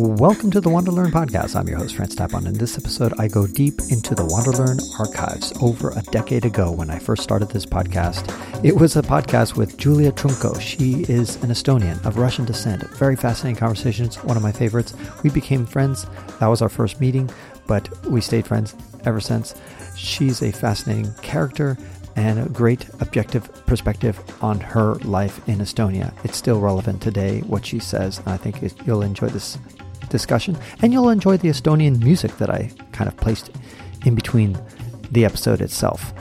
Welcome to the Wanderlearn podcast. I'm your host, Francis Tapon. In this episode, I go deep into the Wanderlearn archives over a decade ago when I first started this podcast. It was a podcast with Julia Trunko. She is an Estonian of Russian descent. Very fascinating conversations, one of my favorites. We became friends. That was our first meeting, but we stayed friends ever since. She's a fascinating character and a great objective perspective on her life in Estonia. It's still relevant today, what she says. I think it, you'll enjoy this discussion and you'll enjoy the Estonian music that I kind of placed in between the episode itself.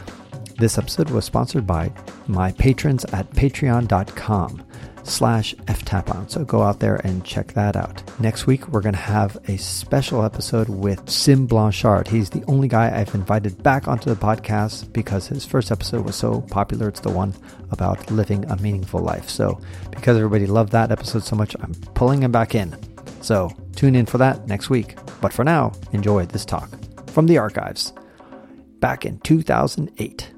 This episode was sponsored by my patrons at patreon.com slash ftapon. So go out there and check that out. Next week, we're going to have a special episode with Sim Blanchard. He's the only guy I've invited back onto the podcast because his first episode was so popular. It's the one about living a meaningful life. So because everybody loved that episode so much, I'm pulling him back in. So tune in for that next week. But for now, enjoy this talk from the archives. Back in 2008,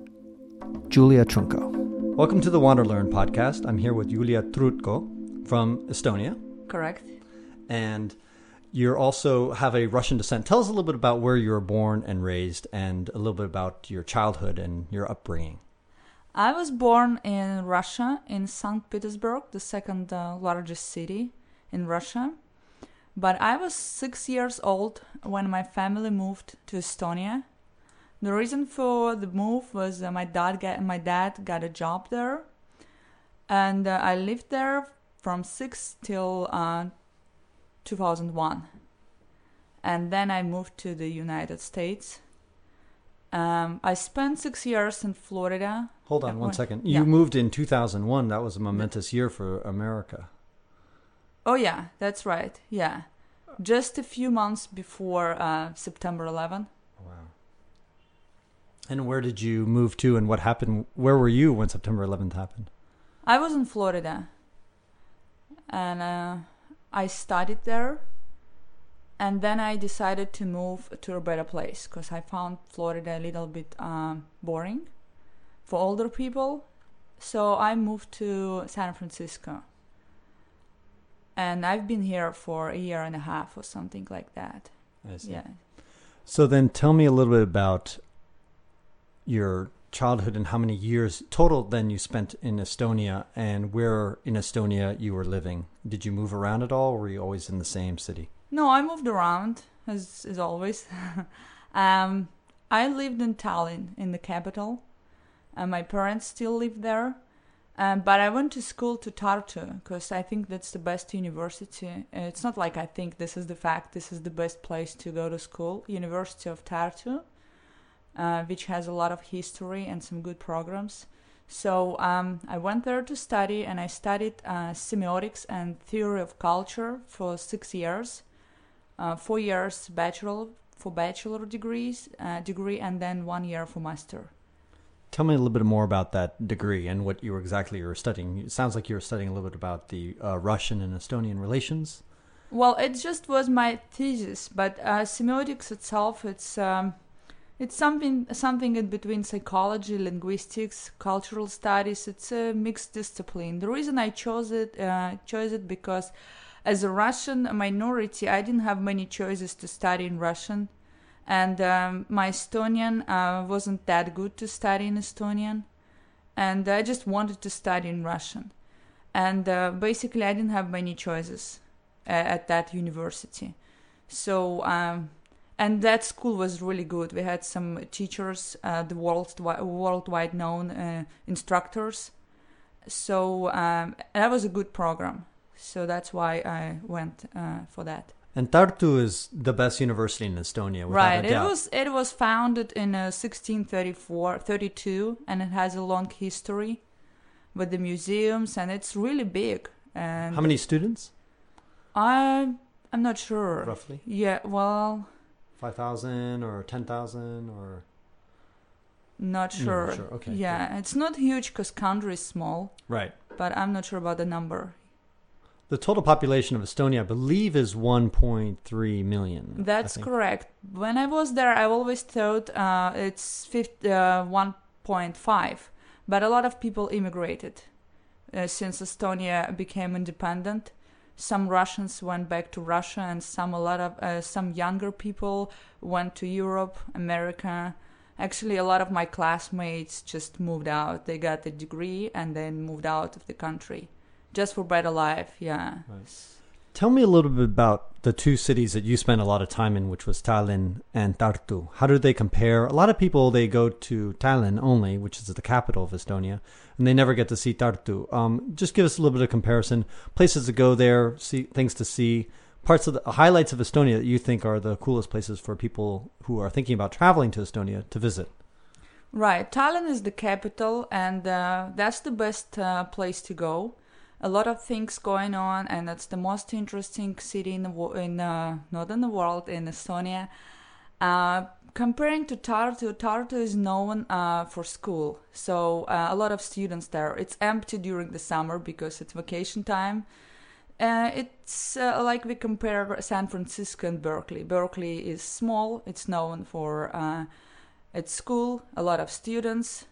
Julia Trunko. Welcome to the Wanderlearn podcast. I'm here with Julia Trunko from Estonia. Correct. And you also have a Russian descent. Tell us a little bit about where you were born and raised and a little bit about your childhood and your upbringing. I was born in Russia, in St. Petersburg, the second uh, largest city in Russia. But I was six years old when my family moved to Estonia the reason for the move was uh, my dad get my dad got a job there, and uh, I lived there from six till uh, 2001, and then I moved to the United States. Um, I spent six years in Florida. Hold on one second. You yeah. moved in 2001. That was a momentous year for America. Oh yeah, that's right. Yeah, just a few months before uh, September 11. Wow. And where did you move to and what happened? Where were you when September 11th happened? I was in Florida. And uh, I studied there. And then I decided to move to a better place because I found Florida a little bit um, boring for older people. So I moved to San Francisco. And I've been here for a year and a half or something like that. I see. Yeah. So then tell me a little bit about your childhood and how many years total then you spent in Estonia and where in Estonia you were living. Did you move around at all or were you always in the same city? No, I moved around as as always. um, I lived in Tallinn in the capital. and my parents still live there. Um, but I went to school to Tartu because I think that's the best university. It's not like I think this is the fact. This is the best place to go to school. University of Tartu uh, which has a lot of history and some good programs. So um, I went there to study, and I studied uh, semiotics and theory of culture for six years, uh, four years bachelor for bachelor degrees uh, degree, and then one year for master. Tell me a little bit more about that degree and what you were exactly you were studying. It sounds like you were studying a little bit about the uh, Russian and Estonian relations. Well, it just was my thesis, but uh, semiotics itself, it's um, it's something something in between psychology, linguistics, cultural studies. It's a mixed discipline. The reason I chose it uh, chose it because as a Russian minority, I didn't have many choices to study in Russian, and um, my Estonian uh, wasn't that good to study in Estonian, and I just wanted to study in Russian, and uh, basically I didn't have many choices uh, at that university, so. Um, and that school was really good. We had some teachers, uh, the worldwide, worldwide known uh, instructors. So um, that was a good program. So that's why I went uh, for that. And Tartu is the best university in Estonia, right? It was it was founded in 1634, uh, 32, and it has a long history with the museums, and it's really big. And how many students? I I'm not sure. Roughly. Yeah. Well, five thousand or ten thousand or not sure. Not sure. Okay. Yeah, it's not huge because country is small. Right. But I'm not sure about the number. The total population of Estonia, I believe, is 1.3 million. That's correct. When I was there, I always thought uh, it's 50, uh, 1.5, but a lot of people immigrated uh, since Estonia became independent. some Russians went back to Russia, and some a lot of uh, some younger people went to Europe, America. Actually, a lot of my classmates just moved out. They got a degree and then moved out of the country, just for better Alive, Yeah. Nice. Tell me a little bit about the two cities that you spent a lot of time in, which was Tallinn and Tartu. How do they compare? A lot of people they go to Tallinn only, which is the capital of Estonia, and they never get to see Tartu. Um, just give us a little bit of comparison. Places to go there, see things to see, parts of the highlights of Estonia that you think are the coolest places for people who are thinking about traveling to Estonia to visit. Right, Tallinn is the capital, and uh, that's the best uh, place to go a lot of things going on, and it's the most interesting city in the in uh, the world in Estonia. Uh, comparing to Tartu, Tartu is known uh, for school, so uh, a lot of students there. It's empty during the summer because it's vacation time. Uh, it's uh, like we compare San Francisco and Berkeley. Berkeley is small. It's known for its school, a lot of students.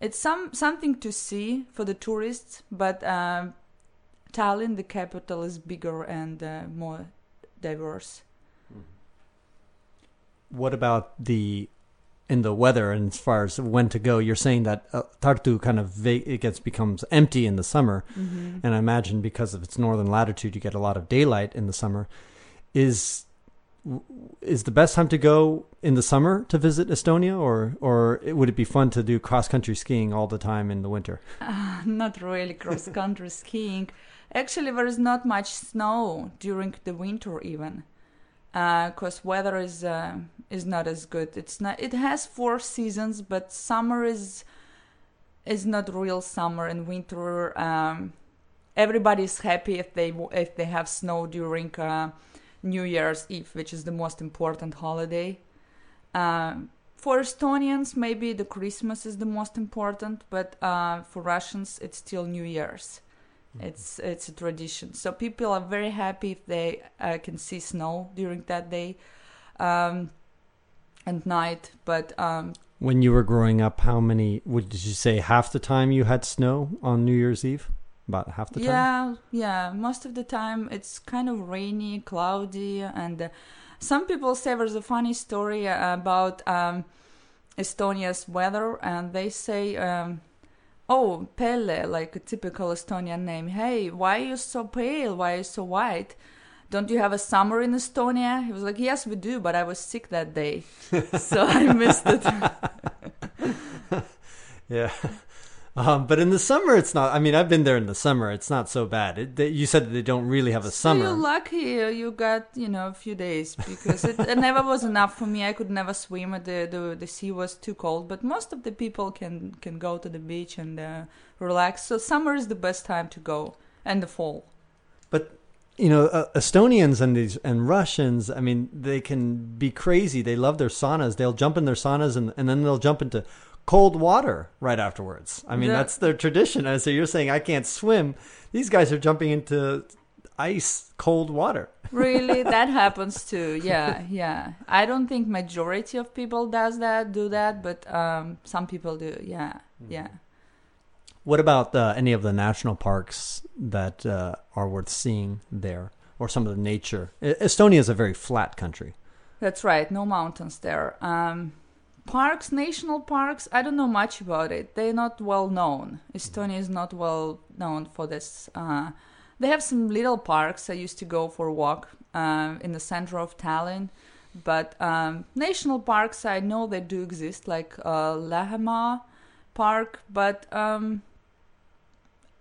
It's some something to see for the tourists, but Tallinn, the capital, is bigger and uh, more diverse. Mm-hmm. What about the in the weather and as far as when to go? You're saying that uh, Tartu kind of va- it gets becomes empty in the summer, mm-hmm. and I imagine because of its northern latitude, you get a lot of daylight in the summer. Is is the best time to go in the summer to visit Estonia, or or would it be fun to do cross country skiing all the time in the winter? Uh, not really cross country skiing. Actually, there is not much snow during the winter even, because uh, weather is uh, is not as good. It's not. It has four seasons, but summer is is not real summer and winter. Um, everybody's happy if they if they have snow during uh, New Year's Eve, which is the most important holiday. Uh, for Estonians, maybe the Christmas is the most important, but uh, for Russians, it's still New Year's. Mm-hmm. It's it's a tradition. So people are very happy if they uh, can see snow during that day um, and night. But um, when you were growing up, how many? Would did you say half the time you had snow on New Year's Eve? About half the time. Yeah, yeah. Most of the time it's kind of rainy, cloudy, and uh, some people say there's a funny story about um, Estonia's weather, and they say. Oh, Pele, like a typical Estonian name. Hey, why are you so pale? Why are you so white? Don't you have a summer in Estonia? He was like, yes, we do, but I was sick that day. so I missed it. yeah. Um, but in the summer, it's not. I mean, I've been there in the summer. It's not so bad. It, they, you said that they don't really have a so summer. You're lucky you got you know a few days because it, it, never was enough for me. I could never swim. The, the the sea was too cold. But most of the people can can go to the beach and uh, relax. So summer is the best time to go, and the fall. But you know, uh, Estonians and these and Russians. I mean, they can be crazy. They love their saunas. They'll jump in their saunas and and then they'll jump into cold water right afterwards. I mean, yeah. that's their tradition. And so you're saying I can't swim. These guys are jumping into ice cold water. really, that happens too. Yeah, yeah. I don't think majority of people does that, do that, but um, some people do. Yeah, mm-hmm. yeah. What about uh, any of the national parks that uh, are worth seeing there, or some of the nature? Estonia is a very flat country. That's right. No mountains there. Um, parks, national parks, I don't know much about it. They're not well known. Estonia is not well known for this. Uh, they have some little parks. I used to go for a walk uh, in the center of Tallinn. But um, national parks, I know they do exist, like uh, Lahemaa Park, but um,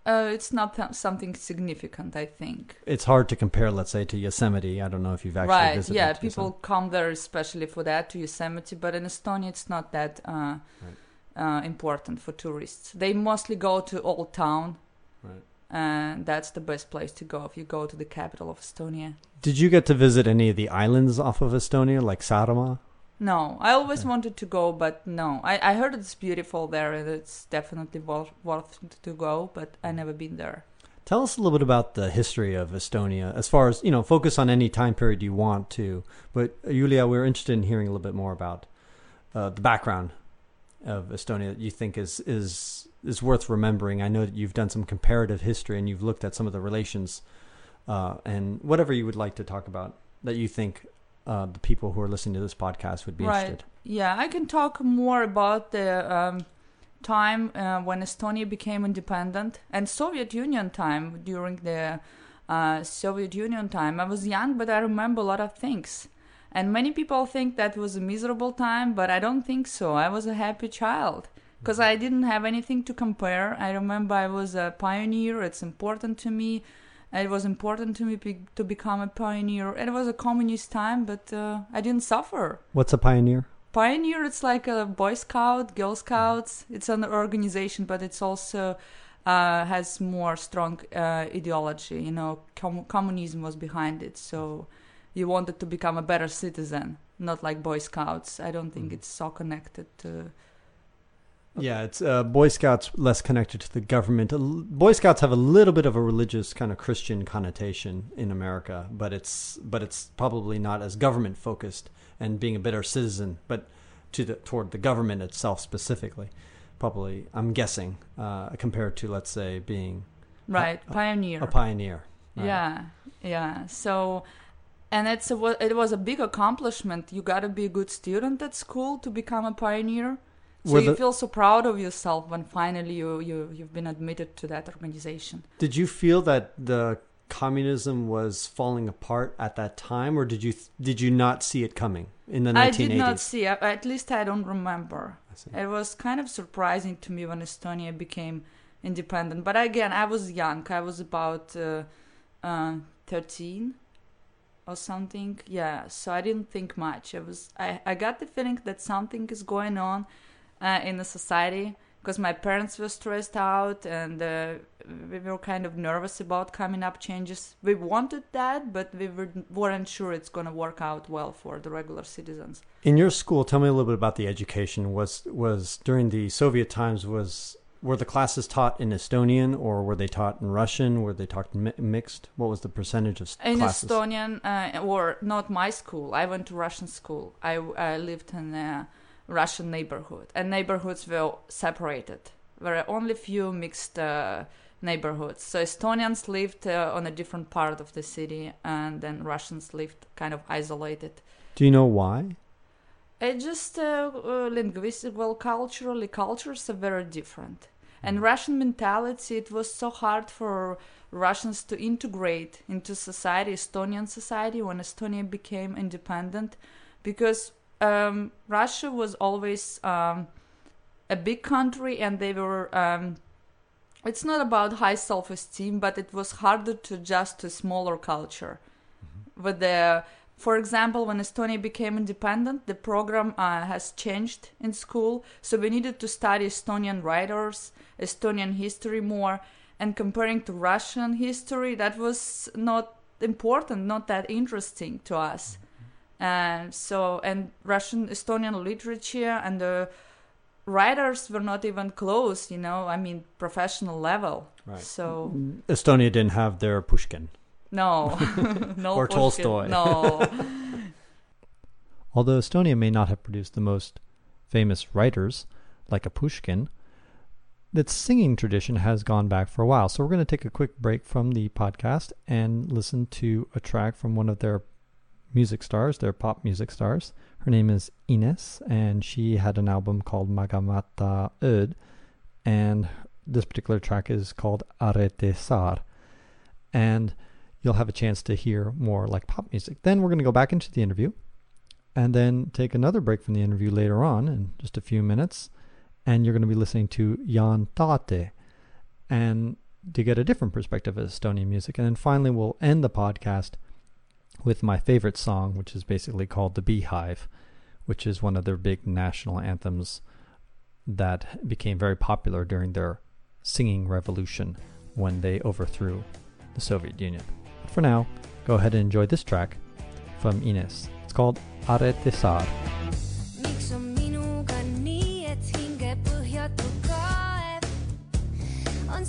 uh, it's not th- something significant, I think. It's hard to compare, let's say, to Yosemite. I don't know if you've actually right. visited. Yeah, people Yosemite. come there especially for that to Yosemite, but in Estonia, it's not that uh, right. uh, important for tourists. They mostly go to Old Town, right. and that's the best place to go if you go to the capital of Estonia. Did you get to visit any of the islands off of Estonia, like Saaremaa? No, I always wanted to go, but no. I, I heard it's beautiful there and it's definitely worth, worth to go, but I never been there. Tell us a little bit about the history of Estonia, as far as you know. Focus on any time period you want to, but Julia, we're interested in hearing a little bit more about uh, the background of Estonia that you think is is is worth remembering. I know that you've done some comparative history and you've looked at some of the relations uh, and whatever you would like to talk about that you think uh, the people who are listening to this podcast would be right. interested. Yeah, I can talk more about the um, time uh, when Estonia became independent and Soviet Union time during the uh, Soviet Union time. I was young, but I remember a lot of things. And many people think that was a miserable time, but I don't think so. I was a happy child because I didn't have anything to compare. I remember I was a pioneer. It's important to me. It was important to me be- to become a pioneer. It was a communist time, but uh, I didn't suffer. What's a pioneer? Pioneer, it's like a Boy Scout, Girl Scouts. It's an organization, but it's also uh, has more strong uh, ideology. You know, com- communism was behind it, so you wanted to become a better citizen, not like Boy Scouts. I don't think Mm. it's so connected to. Yeah, it's uh, Boy Scouts less connected to the government. Boy Scouts have a little bit of a religious kind of Christian connotation in America, but it's but it's probably not as government focused and being a better citizen, but to the toward the government itself specifically. Probably, I'm guessing, uh, compared to let's say being Right, a- pioneer. a pioneer. Right. Yeah, yeah. So, and it's a, it was a big accomplishment. You got to be a good student at school to become a pioneer. So you the- feel so proud of yourself when finally you, you you've been admitted to that organization. Did you feel that the communism was falling apart at that time, or did you did you not see it coming in the 1980s? I did not see. At least I don't remember. I. It was kind of surprising to me when Estonia became independent. But again, I was young. I was about uh, uh, 13 or something. Yeah, so I didn't think much. I was I, I got the feeling that something is going on uh, in the society because my parents were stressed out and uh, we were kind of nervous about coming up changes. We wanted that, but we were, weren't sure it's going to work out well for the regular citizens. In your school, tell me a little bit about the education. Was was during the Soviet times was were the classes taught in Estonian or were they taught in Russian? Were they taught mi- mixed? What was the percentage of in classes? Estonian uh, or not my school. I went to Russian school. I, I lived in a Russian neighborhood, and neighborhoods were separated. There were only few mixed uh, neighborhoods. So Estonians lived uh, on a different part of the city, and then Russians lived kind of isolated. Do you know why? It just uh, uh, linguistic, well, culturally, cultures are very different. And Russian mentality, it was so hard for Russians to integrate into society, Estonian society, when Estonia became independent, because um, Russia was always um, a big country, and they were. Um, it's not about high self-esteem, but it was harder to adjust to smaller culture. With the for example, when Estonia became independent, the program uh, has changed in school, so we needed to study Estonian writers, Estonian history more, and comparing to Russian history, that was not important, not that interesting to us. And so, and Russian Estonian literature and the writers were not even close, you know, I mean, professional level. Right. So, mm-hmm. Estonia didn't have their Pushkin. no, no, Or Pushkin, Tolstoy. no. Although Estonia may not have produced the most famous writers, like a Pushkin, that singing tradition has gone back for a while. So we're going to take a quick break from the podcast and listen to a track from one of their music stars, They're pop music stars. Her name is Ines, and she had an album called Magamata Öd, and this particular track is called Arete Sar. And you'll have a chance to hear more like pop music. Then we're going to go back into the interview and then take another break from the interview later on in just a few minutes. And you're going to be listening to Jaan Tätte and to get a different perspective of Estonian music. And then finally, we'll end the podcast with my favorite song, which is basically called The Beehive, which is one of their big national anthems that became very popular during their singing revolution when they overthrew the Soviet Union. But for now, go ahead and enjoy this track from Ines. It's called Arete Sar. on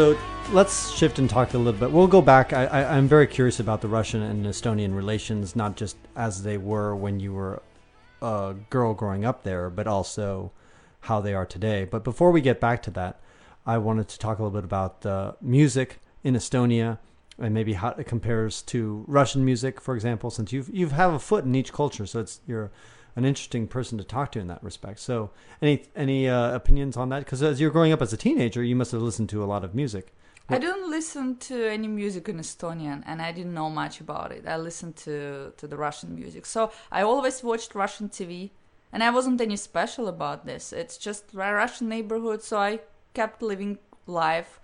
So let's shift and talk a little bit. We'll go back. I, I'm very curious about the Russian and Estonian relations, not just as they were when you were a girl growing up there, but also how they are today. But before we get back to that, I wanted to talk a little bit about uh, music in Estonia and maybe how it compares to Russian music, for example, since you've you have a foot in each culture, so it's you're an interesting person to talk to in that respect. So, any any uh, opinions on that? Because as you're growing up as a teenager, you must have listened to a lot of music. I don't listen to any music in Estonian, and I didn't know much about it. I listened to to the Russian music, so I always watched Russian TV, and I wasn't any special about this. It's just a Russian neighborhood, so I kept living life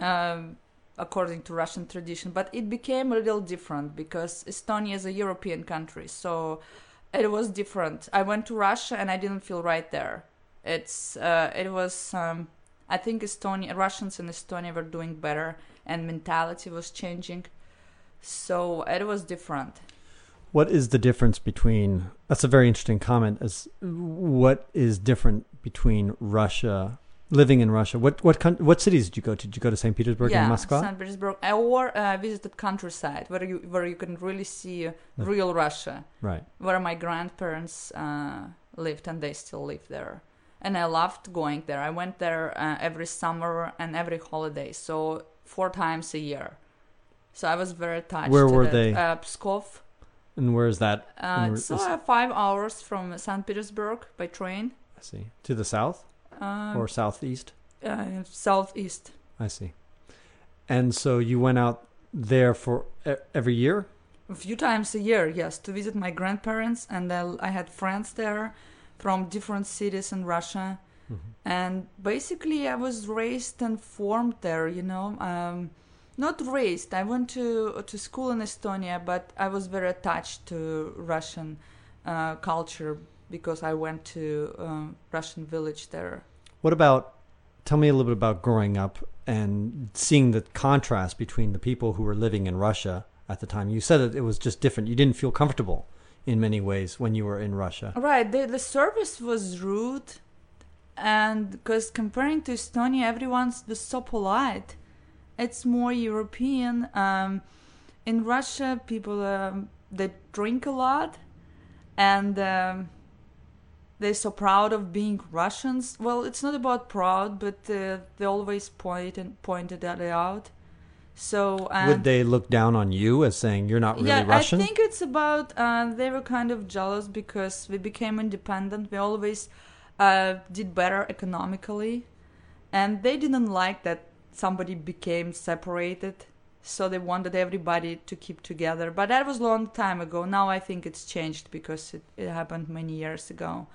um, according to Russian tradition. But it became a little different because Estonia is a European country, so it was different. I went to Russia and I didn't feel right there. It's uh, it was um, I think Estonia Russians in Estonia were doing better and mentality was changing, so it was different. What is the difference between? That's a very interesting comment. As what is different between Russia, living in Russia? What what what cities did you go to? Did you go to St. Petersburg yeah, and Moscow? St. Petersburg, or uh, visited countryside where you where you can really see real Russia, right. where my grandparents uh, lived and they still live there. And I loved going there. I went there uh, every summer and every holiday, so four times a year. So I was very attached. Where were that. they? Uh, Pskov. And where is that? Uh, it's uh, five hours from St. Petersburg by train. I see. To the south Um, or southeast? uh, southeast. I see. And so you went out there for every year? a few times a year yes to visit my grandparents and then i had friends there from different cities in russia and basically i was raised and formed there you know um, not raised i went to to school in estonia but i was very attached to russian uh, culture because i went to um, russian village there What about? Tell me a little bit about growing up and seeing the contrast between the people who were living in Russia at the time. You said that it was just different. You didn't feel comfortable in many ways when you were in Russia. Right, the the service was rude, and because comparing to Estonia, everyone's was so polite. It's more European. Um, in Russia, people um, they drink a lot, and um, they're so proud of being Russians. Well, it's not about proud, but uh, they always point and pointed that out. So and Would they look down on you as saying you're not really yeah, Russian? I think it's about uh, they were kind of jealous because we became independent. We always uh, did better economically, and they didn't like that somebody became separated. So they wanted everybody to keep together. But that was a long time ago. Now I think it's changed because it, it happened many years ago.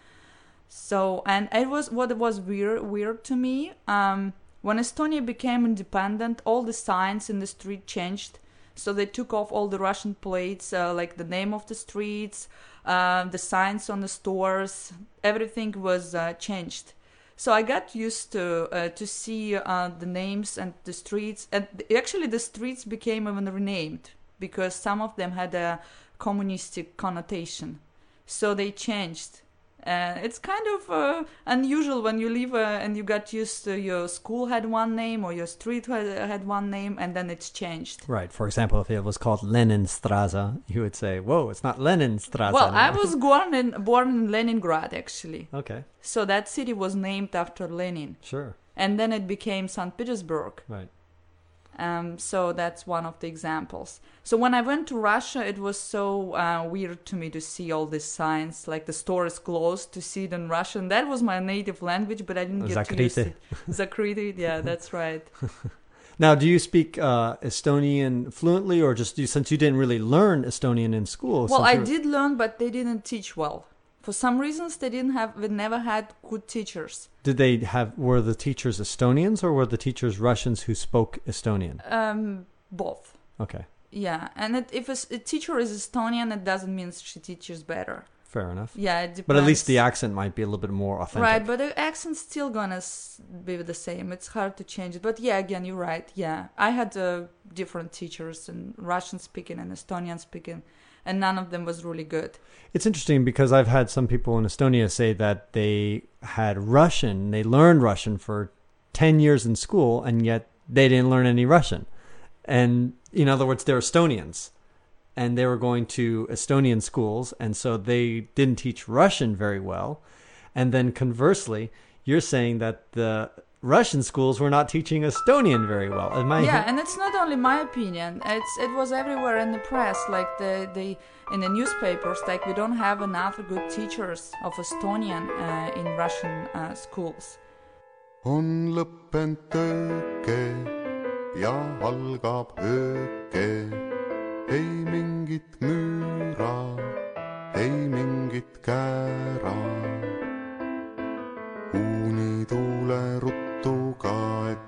So and it was what was weird weird to me. Um, when Estonia became independent, all the signs in the street changed. So they took off all the Russian plates, uh, like the name of the streets, uh, the signs on the stores. Everything was uh, changed. So I got used to uh, to see uh, the names and the streets, and actually the streets became even renamed because some of them had a communistic connotation. So they changed. Uh, it's kind of uh, unusual when you leave uh, and you got used to your school had one name or your street had, had one name and then it's changed. Right. For example, if it was called Leninstrasse, you would say, "Whoa, it's not Leninstrasse." Well, I was born in born in Leningrad actually, Okay. so that city was named after Lenin, Sure. and then it became Saint Petersburg. Right. Um, so that's one of the examples. So when I went to Russia, it was so uh, weird to me to see all these signs, like the store is closed, to see it in Russian. That was my native language, but I didn't get to use Zakrite. it. Zakrite, yeah, that's right. Now, do you speak uh, Estonian fluently, or just you, since you didn't really learn Estonian in school? Well, I did learn, but they didn't teach well. For some reasons, they didn't have. We never had good teachers. Did they have? Were the teachers Estonians, or were the teachers Russians who spoke Estonian? Um, both. Okay, Yeah, and it, if a teacher is Estonian, it doesn't mean she teaches better. fair enough. Yeah, it depends. But at least the accent might be a little bit more authentic. Right, but the accent's still gonna be the same. It's hard to change it. But yeah, again, you're right. Yeah, I had uh, different teachers, and Russian speaking and Estonian speaking, and none of them was really good. It's interesting because I've had some people in Estonia say that they had Russian, they learned Russian for 10 years in school, and yet they didn't learn any Russian. And in other words, they're Estonians and they were going to Estonian schools, and so they didn't teach Russian very well. And then conversely, you're saying that the Russian schools were not teaching Estonian very well. Am I yeah, and it's not only my opinion. It's it was everywhere in the press, like the the in the newspapers. Like we don't have enough good teachers of Estonian uh, in Russian uh, schools. on lõppenud tööke ja algab ööke. ei mingit müüra, ei mingit käära. uunituule ruttu ka, et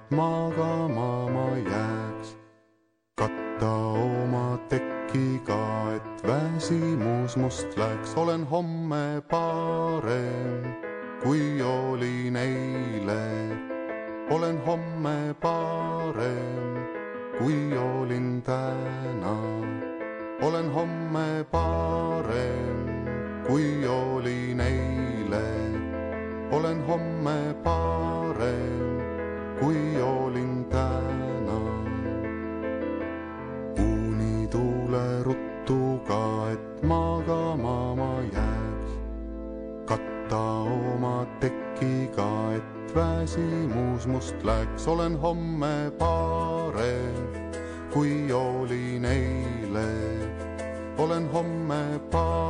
magama ma jääks. katta oma tekiga, et väsimus must läks, olen homme parem, kui olin eile. olen homme parem, kui olin täna. olen homme parem, kui olin eile. olen homme parem, kui olin täna uunituule ruttu ka, et magama ma jääks. katta oma tekiga, et väsimus must läks, olen homme parem, kui olin eile. olen homme parem,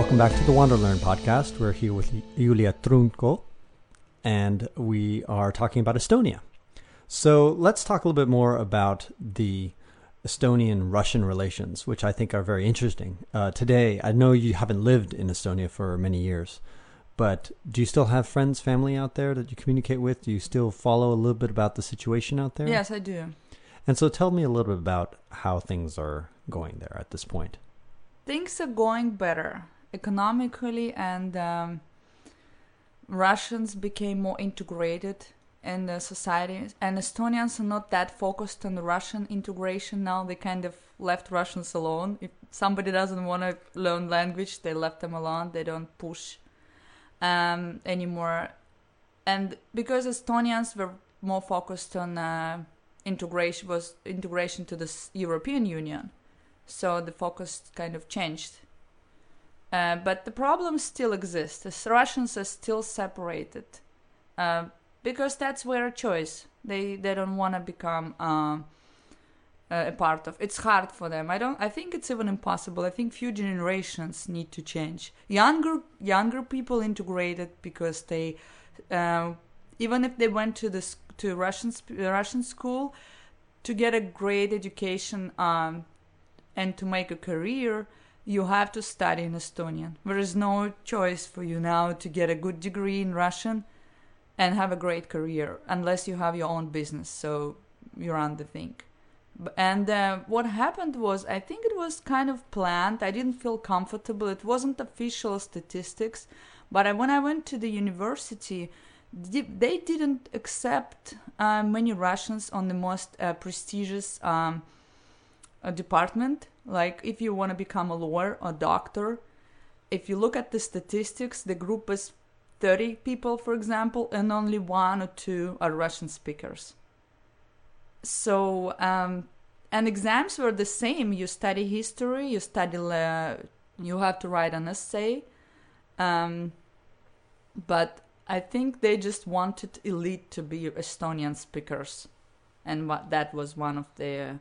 Welcome back to the Wanderlearn podcast. We're here with Julia Trunko, and we are talking about Estonia. So let's talk a little bit more about the Estonian Russian relations, which I think are very interesting. Uh, today, I know you haven't lived in Estonia for many years, but do you still have friends, family out there that you communicate with? Do you still follow a little bit about the situation out there? Yes, I do. And so tell me a little bit about how things are going there at this point. Things are going better economically, and um, Russians became more integrated in the society. And Estonians are not that focused on Russian integration now. They kind of left Russians alone. If somebody doesn't want to learn language, they left them alone. They don't push um, anymore. And because Estonians were more focused on uh, integration, was integration to the European Union, so the focus kind of changed. Uh, but the problem still exists. The Russians are still separated uh, because that's their choice. They they don't want to become uh, a part of. It's hard for them. I don't. I think it's even impossible. I think few generations need to change. Younger younger people integrated because they, uh, even if they went to this to Russian Russian school, to get a great education um, and to make a career, you have to study in Estonian. There is no choice for you now to get a good degree in Russian and have a great career unless you have your own business. So you run the thing. And uh, what happened was, I think it was kind of planned. I didn't feel comfortable. It wasn't official statistics, but I, when I went to the university, they didn't accept uh, many Russians on the most uh, prestigious um, uh, department. Like if you want to become a lawyer or doctor, if you look at the statistics, the group is 30 people, for example, and only one or two are Russian speakers. So, um, and exams were the same. You study history, you study, uh, you have to write an essay, Um, but I think they just wanted elite to be Estonian speakers, and what that was one of their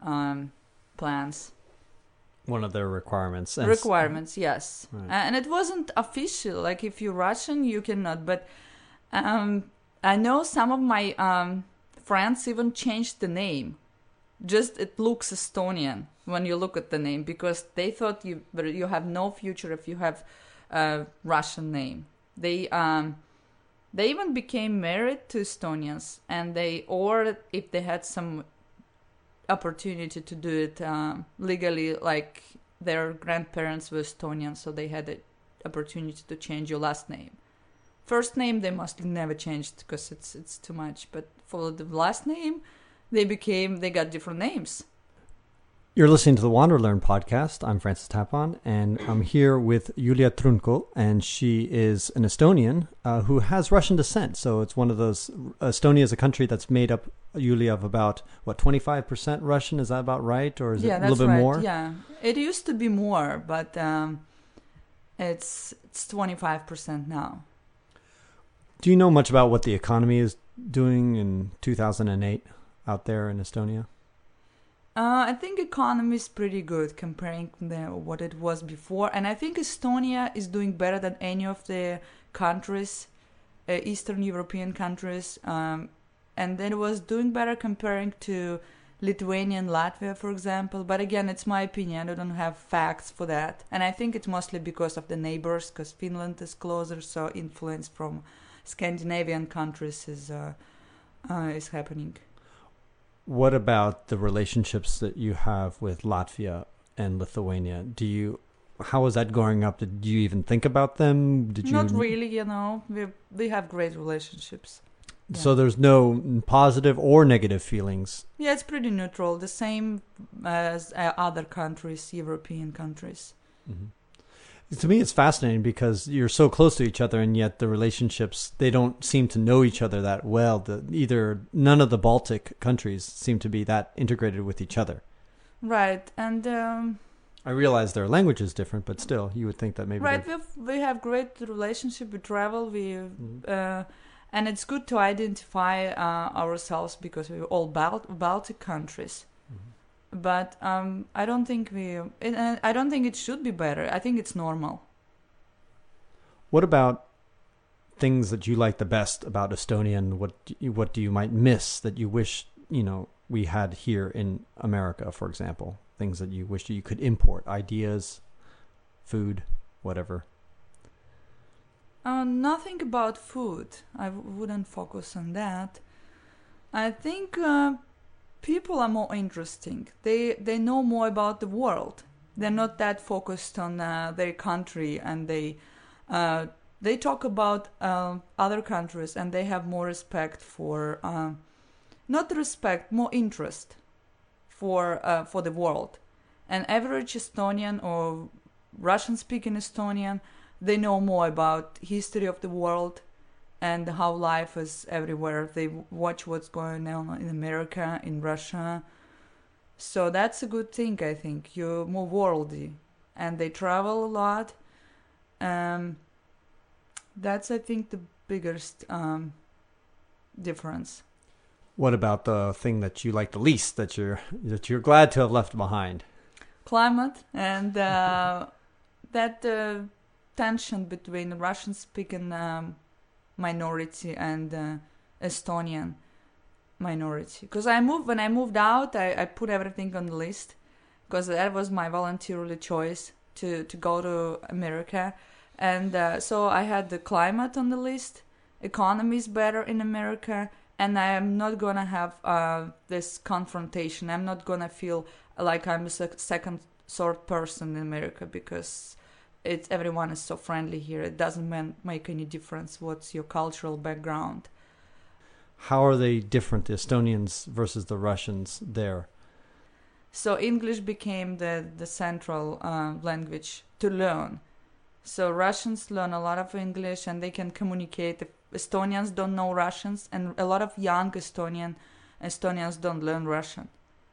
um, plans. One of their requirements. And requirements yes Right. and it wasn't official like if you're russian you cannot but um i know some of my um friends even changed the name just it looks estonian when you look at the name because they thought you but you have no future if you have a russian name they um they even became married to estonians and they or if they had some opportunity to do it um, legally like their grandparents were estonian so they had the opportunity to change your last name. First name they must never changed because it's it's too much but for the last name they became they got different names You're listening to the Wander Learn podcast. I'm Francis Tapon, and I'm here with Yulia Trunko, and she is an Estonian uh, who has Russian descent. So it's one of those. Estonia is a country that's made up, Yulia, of about what 25% Russian. Is that about right, or is yeah it a little bit right more? yeah it used to be more but um, it's it's 25% now Do you know much about what the economy is doing in 2008 out there in Estonia? Uh, I think economy is pretty good comparing the, what it was before, and I think Estonia is doing better than any of the countries, uh, Eastern European countries, um, and it was doing better comparing to Lithuania and Latvia, for example. But again, it's my opinion. I don't have facts for that, and I think it's mostly because of the neighbors, because Finland is closer, so influence from Scandinavian countries is uh, uh, is happening. What about the relationships that you have with Latvia and Lithuania? Do you how was that growing up? Did you even think about them? Did you Not really, you know. We we have great relationships. So there's no positive or negative feelings. Yeah, it's pretty neutral, the same as uh, other countries, European countries. To me, it's fascinating because you're so close to each other, and yet the relationships they don't seem to know each other that well. The, either none of the Baltic countries seem to be that integrated with each other. Right, and um, I realize their language is different, but still, you would think that maybe. right, we we have great relationship. We travel, we Mhm. uh, and it's good to identify uh, ourselves because we're all Bal- Baltic countries. But um, I don't think we. And I don't think it should be better. I think it's normal. What about things that you like the best about Estonia, and what do you, what do you might miss that you wish you know we had here in America, for example? Things that you wish you could import, ideas, food, whatever. Uh, nothing about food. I w- wouldn't focus on that. I think uh, people are more interesting. They they know more about the world. They're not that focused on uh, their country, and they uh, they talk about uh, other countries, and they have more respect for uh, not respect, more interest for uh, for the world. An average Estonian or Russian-speaking Estonian they know more about history of the world and how life is everywhere. They watch what's going on in america in russia. So that's a good thing i think. You're more worldly. And they travel a lot. Um, that's i think the biggest um, difference. What about the thing that you like the least that you're that you're glad to have left behind? climate and uh, that uh, tension between Russian speaking um, minority and uh, Estonian minority. Because I moved when I moved out, I, I put everything on the list because that was my voluntarily choice to to go to America, and uh, so I had the climate on the list. Economy is better in America, and I am not gonna have uh, this confrontation. I'm not gonna feel like I'm a sec- second sort person in America because it's everyone is so friendly here. It doesn't man- make any difference what's your cultural background. How are they different, the Estonians versus the Russians there? So English became the the central uh, language to learn. So Russians learn a lot of English and they can communicate. Estonians don't know Russians, and a lot of young Estonian Estonians don't learn Russian.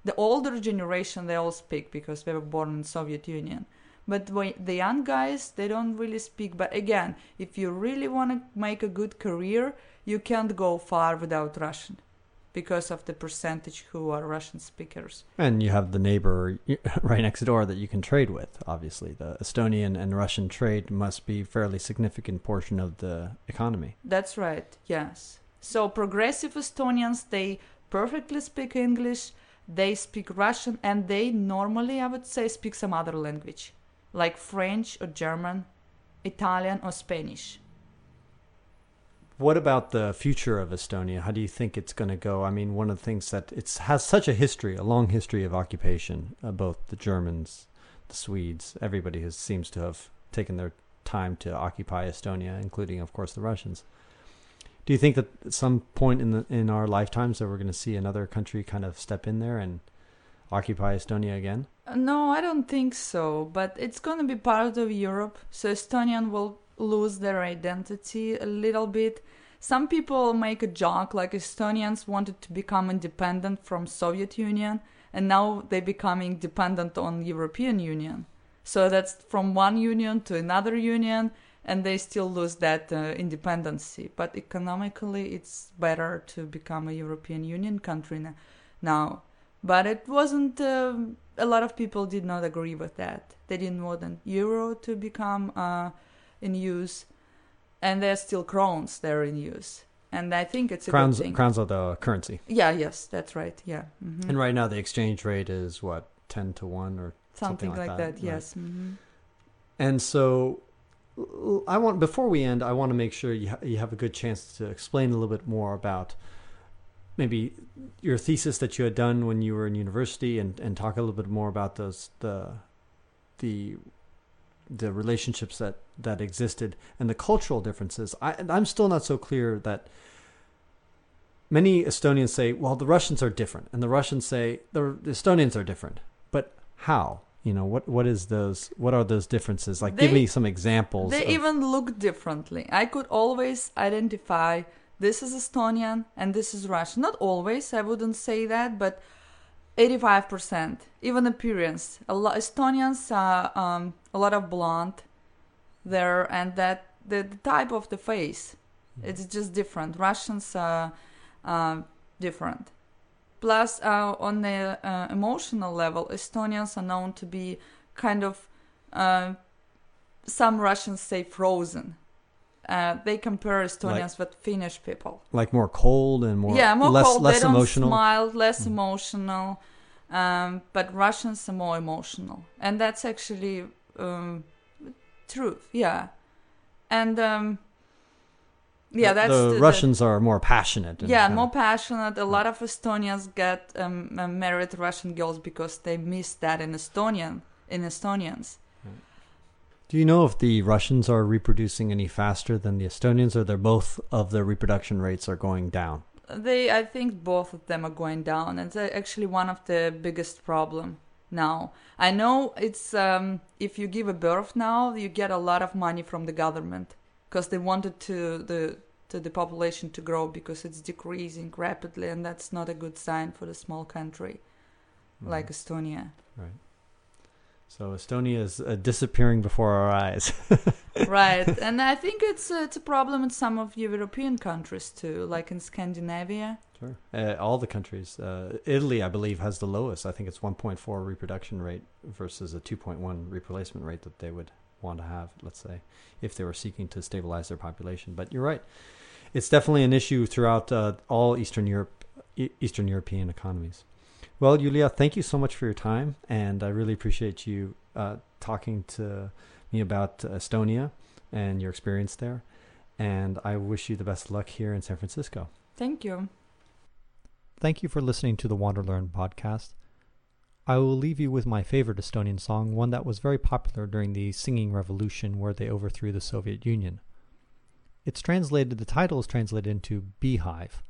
The older generation they all speak because they were born in Soviet Union, But when the young guys, they don't really speak. But again, if you really want to make a good career, you can't go far without Russian because of the percentage who are Russian speakers. And you have the neighbor right next door that you can trade with. Obviously, the Estonian and Russian trade must be fairly significant portion of the economy. That's right. Yes. So progressive Estonians, they perfectly speak English, they speak Russian, and they normally, I would say, speak some other language, like French or German, Italian or Spanish. What about the future of Estonia? How do you think it's going to go? I mean, one of the things that it has such a history, a long history of occupation, uh, both the Germans, the Swedes, everybody seems to have taken their time to occupy Estonia, including, of course, the Russians. Do you think that at some point in the in our lifetimes that we're going to see another country kind of step in there and occupy Estonia again? Uh, No, I don't think so, but it's going to be part of Europe, so Estonian will lose their identity a little bit. Some people make a joke like Estonians wanted to become independent from Soviet Union and now they're becoming dependent on European Union. So that's from one union to another union and they still lose that uh, independency. But economically it's better to become a European Union country now. But it wasn't um a lot of people did not agree with that. They didn't want an euro to become uh, in use, and there's still crowns that are in use. And I think it's a Crowns, good thing. crowns are the currency, Yeah, yes, that's right. Yeah, hmm and right now the exchange rate is what ten to one or something, like, that. right. Yes. hmm And so, I want before we end, I want to make sure you ha- you have a good chance to explain a little bit more about maybe your thesis that you had done when you were in university, and, and talk a little bit more about those the the the relationships that that existed and the cultural differences. I I'm still not so clear that many Estonians say, well, the Russians are different, and the Russians say the, the Estonians are different. But how? You know, what what is those? What are those differences? Like, give me some examples. They of- even look differently. I could always identify this is Estonian and this is Russian. Not always, I wouldn't say that, but 85%. Even appearance. A lot Estonians are um, a lot of blonde there, and that the, the type of the face, it's just different. Russians are uh, different. Plus, uh, on the uh, emotional level, Estonians are known to be kind of uh, some Russians say frozen. Uh, they compare Estonians with Finnish people. like more cold and more yeah, more less cold. less they don't emotional. smile, less Mm. emotional. Um, but Russians are more emotional, and that's actually um, truth. Yeah, and um, yeah, The- that's the, the, the- Russians are more passionate. yeah, more of- passionate. A lot of Estonians get um, uh, married Russian girls because they miss that in Estonian in Estonians. Do you know if the Russians are reproducing any faster than the Estonians, or they're both of their reproduction rates are going down? They, I think, both of them are going down. It's uh, actually one of the biggest problem now. I know it's um, if you give a birth now, you get a lot of money from the government because they wanted to the to the population to grow because it's decreasing rapidly, and that's not a good sign for the small country like Mhm. Estonia. right. So Estonia is uh, disappearing before our eyes. right, and I think it's uh, it's a problem in some of European countries too, like in Scandinavia. Sure. Uh, all the countries. Uh, Italy, I believe, has the lowest. I think it's 1.4 reproduction rate versus a 2.1 replacement rate that they would want to have, let's say, if they were seeking to stabilize their population. But you're right. It's definitely an issue throughout uh, all Eastern Europe, Eastern European economies. Well, Yulia, thank you so much for your time, and I really appreciate you uh, talking to me about uh, Estonia and your experience there. And I wish you the best luck here in San Francisco. Thank you. Thank you for listening to the WanderLearn podcast. I will leave you with my favorite Estonian song, one that was very popular during the singing revolution where they overthrew the Soviet Union. It's translated, the title is translated into beehive,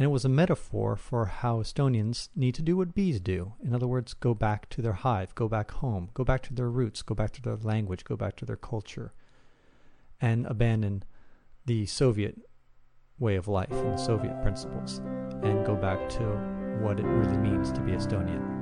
and it was a metaphor for how Estonians need to do what bees do. In other words, go back to their hive, go back home, go back to their roots, go back to their language, go back to their culture, and abandon the Soviet way of life and the Soviet principles and go back to what it really means to be Estonian.